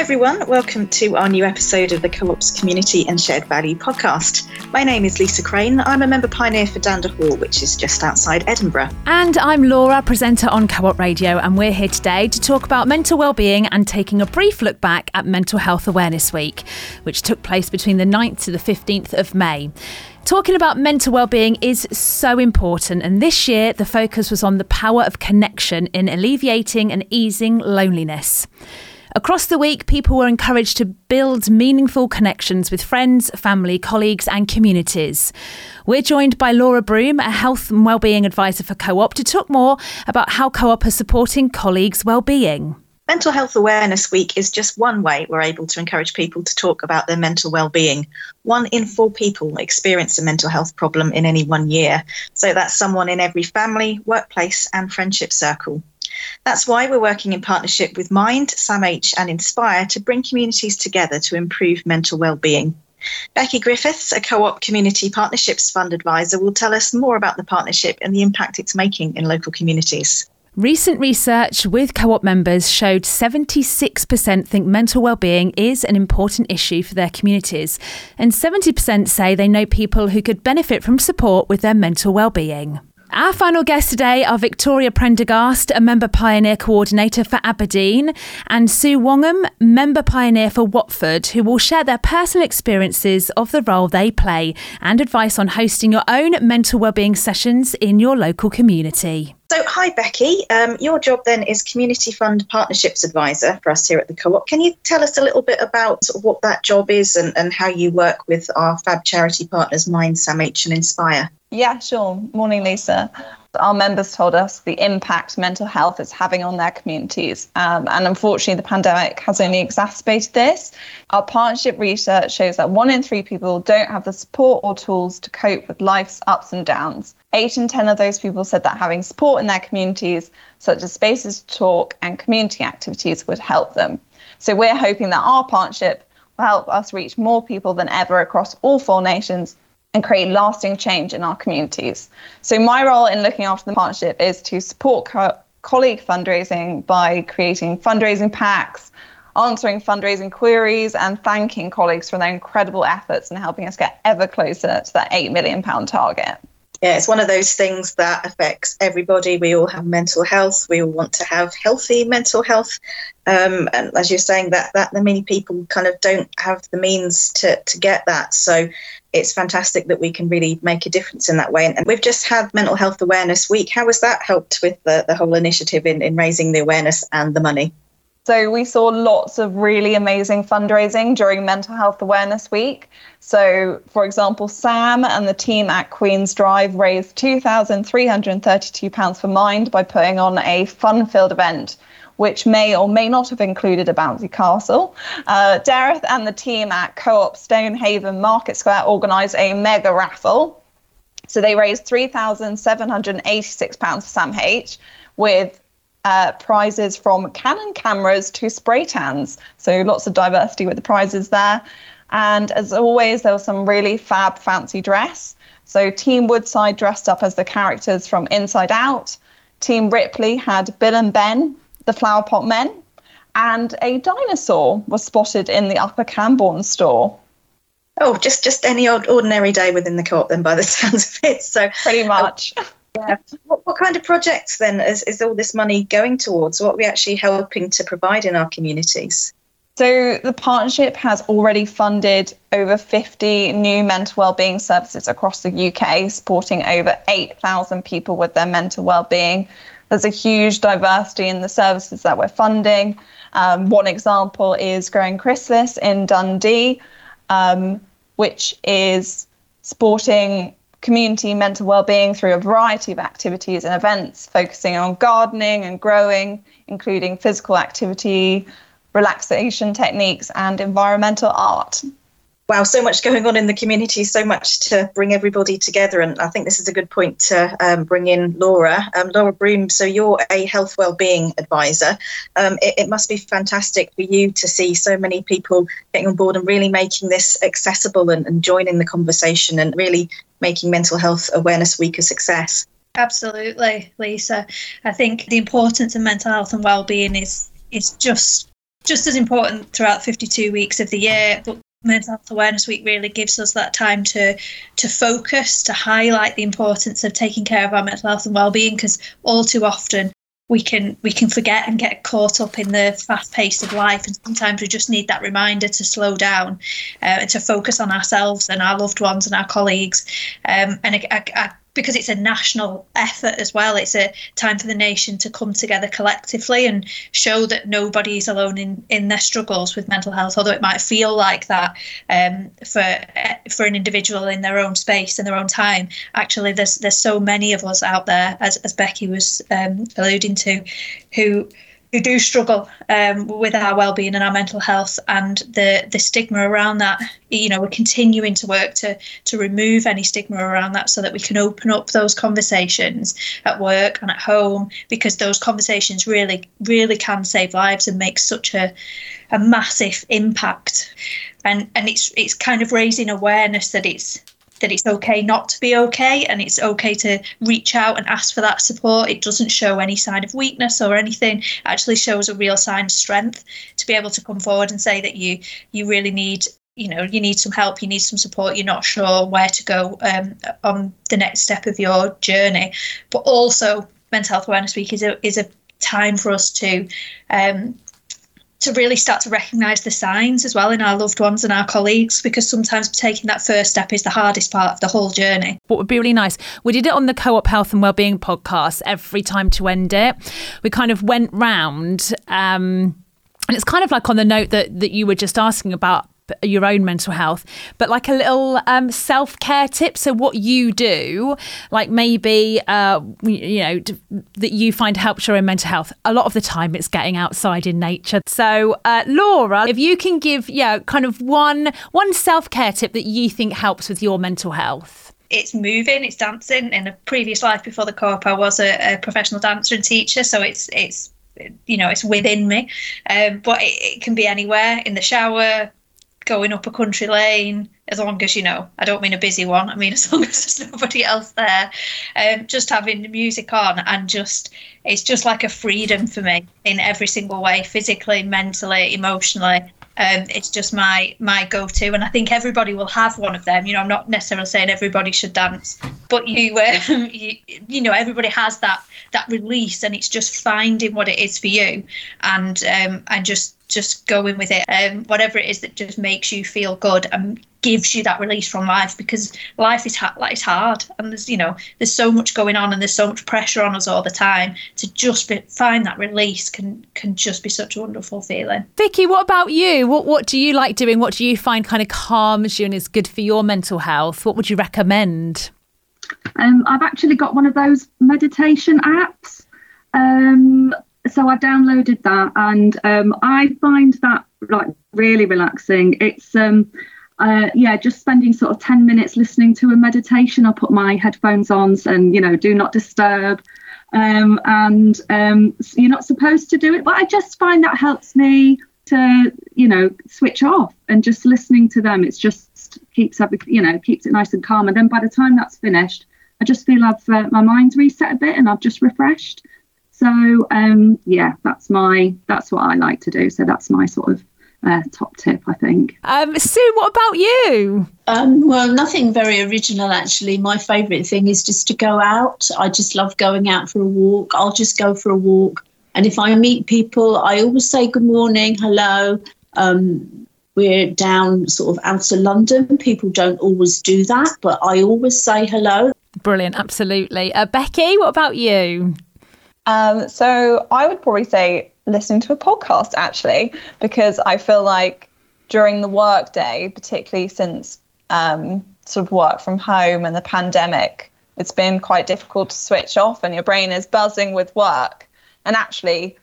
everyone. Welcome to our new episode of the Co op's Community and Shared Value podcast. My name is Lisa Crane. I'm a member pioneer for Danderhall, which is just outside Edinburgh. And I'm Laura, presenter on Co op Radio, and we're here today to talk about mental well-being and taking a brief look back at Mental Health Awareness Week, which took place between the 9th to the 15th of May. Talking about mental well-being is so important and this year the focus was on the power of connection in alleviating and easing loneliness. Across the week, people were encouraged to build meaningful connections with friends, family, colleagues, and communities. We're joined by Laura Broom, a health and wellbeing advisor for Co op, to talk more about how Co op is supporting colleagues' well-being. Mental Health Awareness Week is just one way we're able to encourage people to talk about their mental well-being. One in four people experience a mental health problem in any one year. So that's someone in every family, workplace, and friendship circle. That's why we're working in partnership with Mind, SAMH, and Inspire to bring communities together to improve mental well-being. Becky Griffiths, a co op community partnerships fund advisor, will tell us more about the partnership and the impact it's making in local communities. Recent research with co op members showed 76% think mental well-being is an important issue for their communities, and 70% say they know people who could benefit from support with their mental well-being. Our final guests today are Victoria Prendergast, a member pioneer coordinator for Aberdeen, and Sue Wongham, member pioneer for Watford, who will share their personal experiences of the role they play and advice on hosting your own mental wellbeing sessions in your local community. So, hi, Becky. Um, your job then is Community Fund Partnerships Advisor for us here at the Co op. Can you tell us a little bit about sort of what that job is and, and how you work with our fab charity partners, Mind, SAMH, and Inspire? Yeah, sure. Morning, Lisa. Our members told us the impact mental health is having on their communities. Um, and unfortunately, the pandemic has only exacerbated this. Our partnership research shows that one in three people don't have the support or tools to cope with life's ups and downs. Eight in 10 of those people said that having support in their communities, such as spaces to talk and community activities, would help them. So we're hoping that our partnership will help us reach more people than ever across all four nations and create lasting change in our communities. So, my role in looking after the partnership is to support co- colleague fundraising by creating fundraising packs, answering fundraising queries, and thanking colleagues for their incredible efforts in helping us get ever closer to that £8 million target yeah, it's one of those things that affects everybody. We all have mental health. We all want to have healthy mental health. Um, and as you're saying, that that many people kind of don't have the means to to get that. So it's fantastic that we can really make a difference in that way. And, we've just had Mental Health Awareness Week. How has that helped with the, the whole initiative in, in raising the awareness and the money? So we saw lots of really amazing fundraising during Mental Health Awareness Week. So, for example, Sam and the team at Queen's Drive raised £2,332 for Mind by putting on a fun-filled event which may or may not have included a bouncy castle. Uh, Dareth and the team at Co-op Stonehaven Market Square organised a mega raffle. So they raised £3,786 for SAMH with uh, prizes from Canon cameras to spray tans. So lots of diversity with the prizes there. And as always, there was some really fab, fancy dress. So Team Woodside dressed up as the characters from Inside Out. Team Ripley had Bill and Ben, the Flower Pot Men, and a dinosaur was spotted in the Upper Camborne store. Oh, just just any odd ordinary day within the co-op, then, by the sounds of it. So pretty much. Yeah. What, what kind of projects then is, is all this money going towards? What are we actually helping to provide in our communities? So the partnership has already funded over 50 new mental wellbeing services across the UK, supporting over 8,000 people with their mental wellbeing. There's a huge diversity in the services that we're funding. Um, one example is Growing Chrysalis in Dundee, um, which is supporting community mental well-being through a variety of activities and events focusing on gardening and growing including physical activity relaxation techniques and environmental art wow so much going on in the community so much to bring everybody together and i think this is a good point to um, bring in laura um, laura broom so you're a health well-being advisor um, it, it must be fantastic for you to see so many people getting on board and really making this accessible and, and joining the conversation and really making Mental Health Awareness Week a success. Absolutely, Lisa. I think the importance of mental health and well-being is is just just as important throughout 52 weeks of the year, but mental health awareness week really gives us that time to to focus to highlight the importance of taking care of our mental health and well-being because all too often we can we can forget and get caught up in the fast pace of life and sometimes we just need that reminder to slow down uh, and to focus on ourselves and our loved ones and our colleagues. Um, and I, I, I because it's a national effort as well. It's a time for the nation to come together collectively and show that nobody is alone in, in their struggles with mental health, although it might feel like that um, for for an individual in their own space and their own time. Actually, there's there's so many of us out there, as, as Becky was um, alluding to, who who do struggle um, with our well-being and our mental health and the the stigma around that you know we're continuing to work to to remove any stigma around that so that we can open up those conversations at work and at home because those conversations really really can save lives and make such a a massive impact. And and it's it's kind of raising awareness that it's that it's okay not to be okay and it's okay to reach out and ask for that support. It doesn't show any sign of weakness or anything. It actually shows a real sign of strength to be able to come forward and say that you you really need you know you need some help you need some support you're not sure where to go um, on the next step of your journey but also mental health awareness week is a is a time for us to um, to really start to recognize the signs as well in our loved ones and our colleagues because sometimes taking that first step is the hardest part of the whole journey. What would be really nice, we did it on the Co op Health and Wellbeing podcast every time to end it. We kind of went round. Um, and it's kind of like on the note that, that you were just asking about your own mental health, but like a little um, self care tip. So, what you do, like maybe, uh, you know, that you find helps your own mental health. A lot of the time, it's getting outside in nature. So, uh, Laura, if you can give, yeah, kind of one one self care tip that you think helps with your mental health it's moving, it's dancing. In a previous life before the co-op, I was a, a, professional dancer and teacher, so it's it's you know it's within me. Um, but it, it, can be anywhere in the shower, going up a country lane, as long as you know, I don't mean a busy one. I mean as long as there's nobody else there. Um, just having the music on and just it's just like a freedom for me in every single way, physically, mentally, emotionally. Um, it's just my my go-to, and I think everybody will have one of them. You know, I'm not necessarily saying everybody should dance, but you, um, you, you know, everybody has that that release, and it's just finding what it is for you, and um, and just just going with it. Um, whatever it is that just makes you feel good and gives you that release from life because life is hard like it's hard and there's you know there's so much going on and there's so much pressure on us all the time. To just be, find that release can can just be such a wonderful feeling. Vicky what about you? What what do you like doing? What do you find kind of calms you and is good for your mental health? What would you recommend? Um, i've actually got one of those meditation apps. Um, so I downloaded that, and um, I find that like really relaxing. It's um, uh, yeah, just spending sort of ten minutes listening to a meditation. I put my headphones on, and you know, do not disturb. Um, and um, you're not supposed to do it, but I just find that helps me to you know switch off and just listening to them. It's just keeps you know keeps it nice and calm. And then by the time that's finished, I just feel I've uh, my mind's reset a bit and I've just refreshed. So um, yeah, that's my that's what I like to do. So that's my sort of uh, top tip, I think. Um, Sue, what about you? Um, well, nothing very original actually. My favourite thing is just to go out. I just love going out for a walk. I'll just go for a walk, and if I meet people, I always say good morning, hello. Um, we're down sort of outer London. People don't always do that, but I always say hello. Brilliant, absolutely. Uh, Becky, what about you? Um, so I would probably say listening to a podcast actually, because I feel like during the workday, particularly since um, sort of work from home and the pandemic, it's been quite difficult to switch off and your brain is buzzing with work. And actually,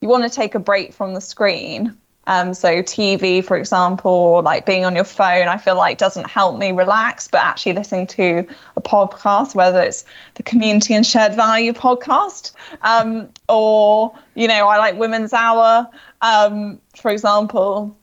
you want to take a break from the screen um, so TV, for example, or like being on your phone, I feel like doesn't help me relax. But actually listening to a podcast, whether it's the Community and Shared Value podcast, um, or you know, I like Woman's Hour, um, for example,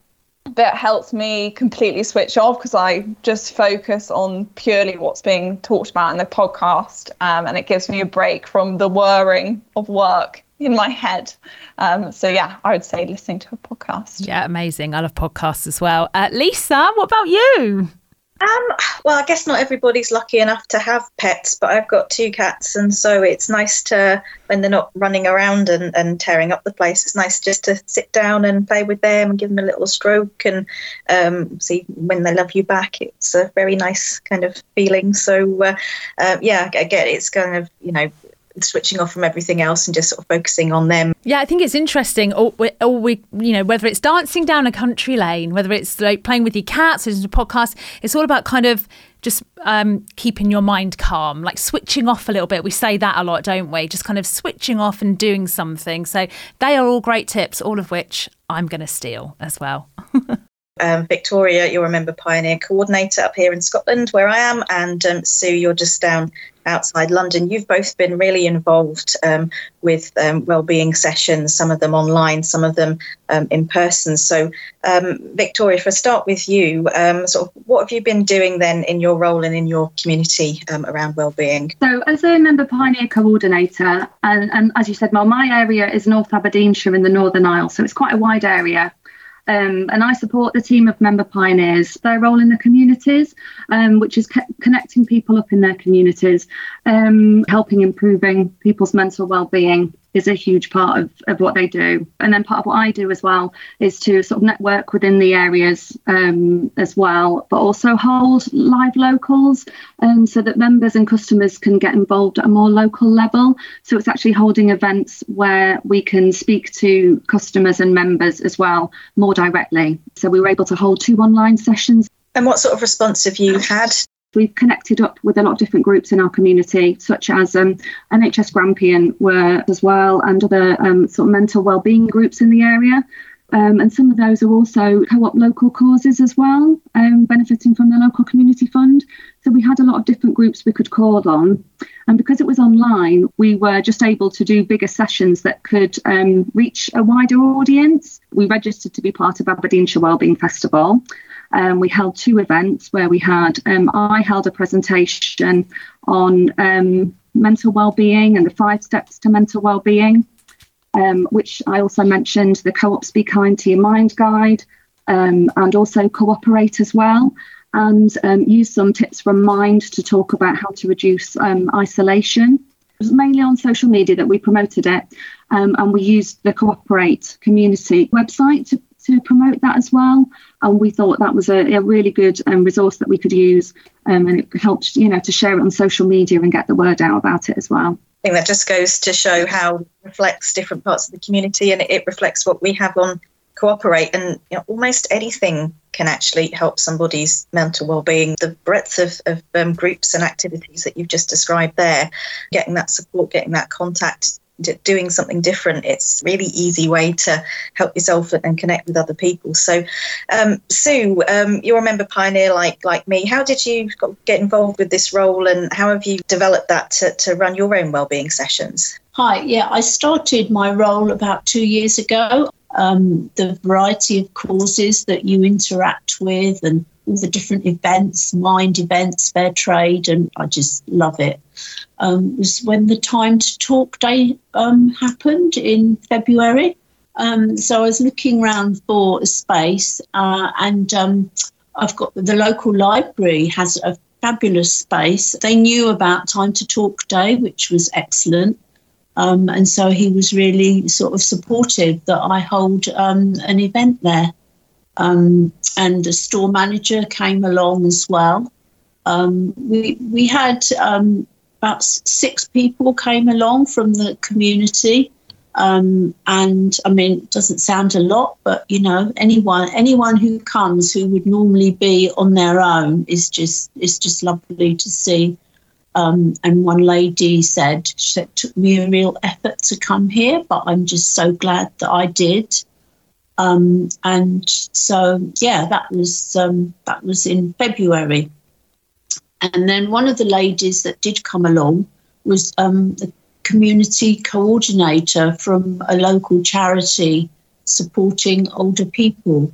that helps me completely switch off because I just focus on purely what's being talked about in the podcast, um, and it gives me a break from the whirring of work in my head. Um, so yeah, I would say listening to a podcast. Yeah, amazing. I love podcasts as well. Uh, Lisa, what about you? Um, well, I guess not everybody's lucky enough to have pets, but I've got two cats, and so it's nice to, when they're not running around and, and tearing up the place, it's nice just to sit down and play with them and give them a little stroke and um, see when they love you back. It's a very nice kind of feeling. So, uh, uh, yeah, again, it's kind of, you know, switching off from everything else and just sort of focusing on them. Yeah, I think it's interesting. Or, or we, you know, whether it's dancing down a country lane, whether it's like playing with your cats, or a podcast, it's all about kind of just um, keeping your mind calm, like switching off a little bit. We say that a lot, don't we? Just kind of switching off and doing something. So they are all great tips, all of which I'm going to steal as well. Um, Victoria, you're a member pioneer coordinator up here in Scotland, where I am, and um, Sue, you're just down outside London. You've both been really involved um, with um, wellbeing sessions, some of them online, some of them um, in person. So, um, Victoria, if I start with you, sort of what have you been doing then in your role and in your community around wellbeing? So, as a member pioneer coordinator, and, and as you said, Mel, my area is North Aberdeenshire in the Northern Isles, so it's quite a wide area. Um, and I support the team of member pioneers, their role in the communities, um, which is co- connecting people up in their communities, um, helping improving people's mental well-being is a huge part of, of what they do. And then part of what I do as well is to sort of network within the areas um, as well, but also hold live locals um, so that members and customers can get involved at a more local level. So it's actually holding events where we can speak to customers and members as well more directly. So we were able to hold two online sessions. And what sort of response have you had We've connected up with a lot of different groups in our community, such as um, NHS Grampian were as well, and other um, sort of mental wellbeing groups in the area. Um, and some of those are also co-op local causes as well, um, benefiting from the local community fund. So we had a lot of different groups we could call on. And because it was online, we were just able to do bigger sessions that could um, reach a wider audience. We registered to be part of Aberdeenshire Wellbeing Festival. Um, we held two events where we had, um, I held a presentation on um, mental well-being and the five steps to mental well-being, um, which I also mentioned the co-ops Be Kind to Your Mind guide um, and also cooperate as well and um, use some tips from Mind to talk about how to reduce isolation. It was mainly on social media that we promoted it, um, and we used the Cooperate community website to to promote that as well. And we thought that was a, a really good um, resource that we could use, um, and it helped, you know, to share it on social media and get the word out about it as well. I think that just goes to show how it reflects different parts of the community, and it reflects what we have on cooperate and you know, almost anything can actually help somebody's mental well-being the breadth of, of um, groups and activities that you've just described there getting that support getting that contact doing something different, it's really easy way to help yourself and connect with other people. So, um, Sue, um, you're a member pioneer like like me. How did you get involved with this role, and how have you developed that to, to run your own wellbeing sessions? Hi, yeah, I started my role about two years ago. Um, the variety of causes that you interact with and all the different events, mind events, fair trade, and I just love it. Um, was when the Time to Talk Day um, happened in February. Um, so I was looking around for a space, uh, and um, I've got the local library has a fabulous space. They knew about Time to Talk Day, which was excellent. Um, and so he was really sort of supportive that I hold um, an event there. And the store manager came along as well. We we had about six people came along from the community, um, and I mean, it doesn't sound a lot, but you know, anyone anyone who comes who would normally be on their own is just is just lovely to see. Um, and one lady said, she said, it took me a real effort to come here, but I'm just so glad that I did. Um, and so, yeah, that was um, that was in February. And then one of the ladies that did come along was um, the community coordinator from a local charity supporting older people.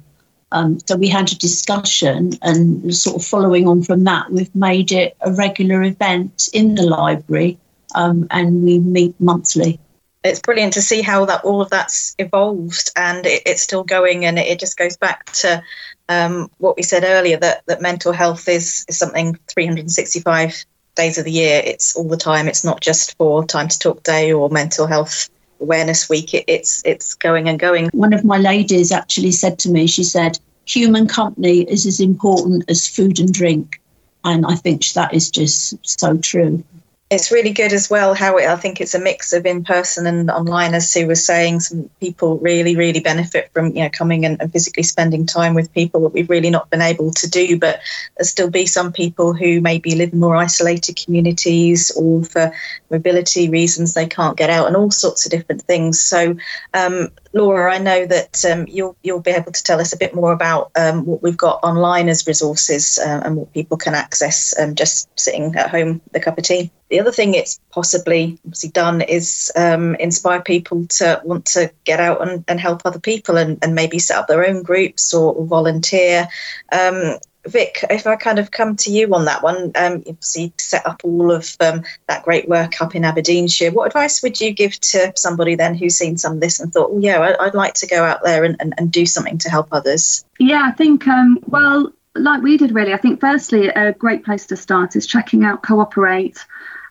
Um, so we had a discussion, and sort of following on from that, we've made it a regular event in the library, um, and we meet monthly it's brilliant to see how that all of that's evolved and it, it's still going and it, it, just goes back to um, what we said earlier that that mental health is, is something 365 days of the year it's all the time. It's not just for time to talk day or mental health awareness week. It, it's it's going and going. One of my ladies actually said to me she said human company is as important as food and drink. And i think that is just so true it's really good as well how it, I think it's a mix of in person and online. As Sue was saying, some people really, really benefit from you know coming and, and, physically spending time with people that we've really not been able to do. But there'll still be some people who maybe live in more isolated communities or for mobility reasons they can't get out and all sorts of different things. So um, Laura, I know that um, you'll you'll be able to tell us a bit more about um, what we've got online as resources uh, and what people can access um, just sitting at home with a cup of tea. The other thing it's possibly obviously done is um, inspire people to want to get out and, and help other people and, and maybe set up their own groups or, or volunteer. Um, Vic, if I kind of come to you on that one, um, obviously set up all of um, that great work up in Aberdeenshire. What advice would you give to somebody then who's seen some of this and thought, oh, yeah, I'd like to go out there and, and, and do something to help others? Yeah, I think, um, well, like we did really, I think firstly, a great place to start is checking out Cooperate.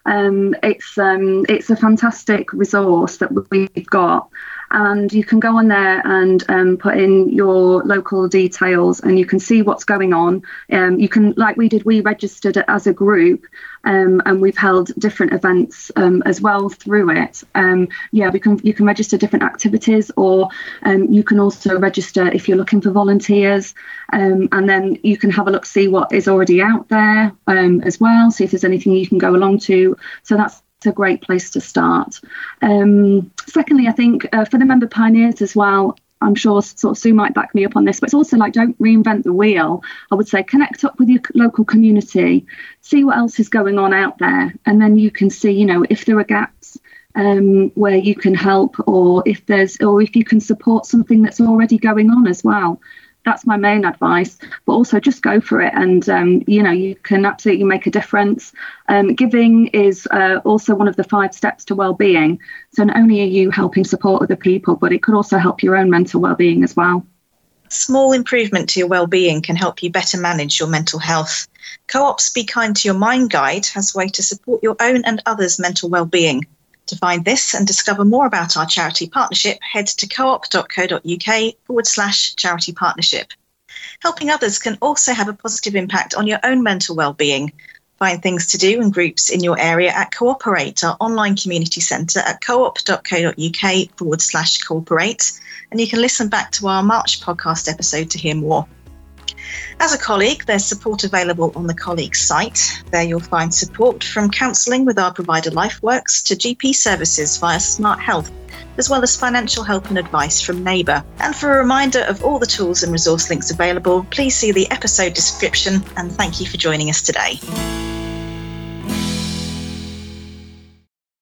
Um, it's um, it's a fantastic resource that we've got and you can go on there and um, put in your local details and you can see what's going on. Um, you can like we did we registered as a group um, and we've held different events um, as well through it. Um, yeah we can you can register different activities or um, you can also register if you're looking for volunteers. And then you can have a look see what is already out there as well see if there's anything you can go along to. So that's a great place to start. Um, secondly, I think uh, for the member pioneers as well, I'm sure sort of Sue might back me up on this, but it's also like don't reinvent the wheel. I would say connect up with your local community, see what else is going on out there, and then you can see, you know, if there are gaps um, where you can help, or if there's, or if you can support something that's already going on as well that's my main advice but also just go for it. And um, you know you can absolutely make a difference. Um, giving is uh, also one of the five steps to well-being. So not only are you helping support other people but it could also help your own mental well-being as well. Small improvement to your well-being can help you better manage your mental health. Co-op's be kind to your mind guide has a way to support your own and others mental well-being to find this and discover more about our charity partnership, head to coop.co.uk forward slash charity partnership. Helping others can also have a positive impact on your own mental well-being. Find things to do and groups in your area at Cooperate, our online community centre at coop.co.uk forward slash cooperate. And you can listen back to our March podcast episode to hear more. As a colleague, there's support available on the colleague site. There you'll find support from counselling with our provider LifeWorks to GP services via Smart Health, as well as financial help and advice from Neyber. And for a reminder of all the tools and resource links available, please see the episode description and thank you for joining us today.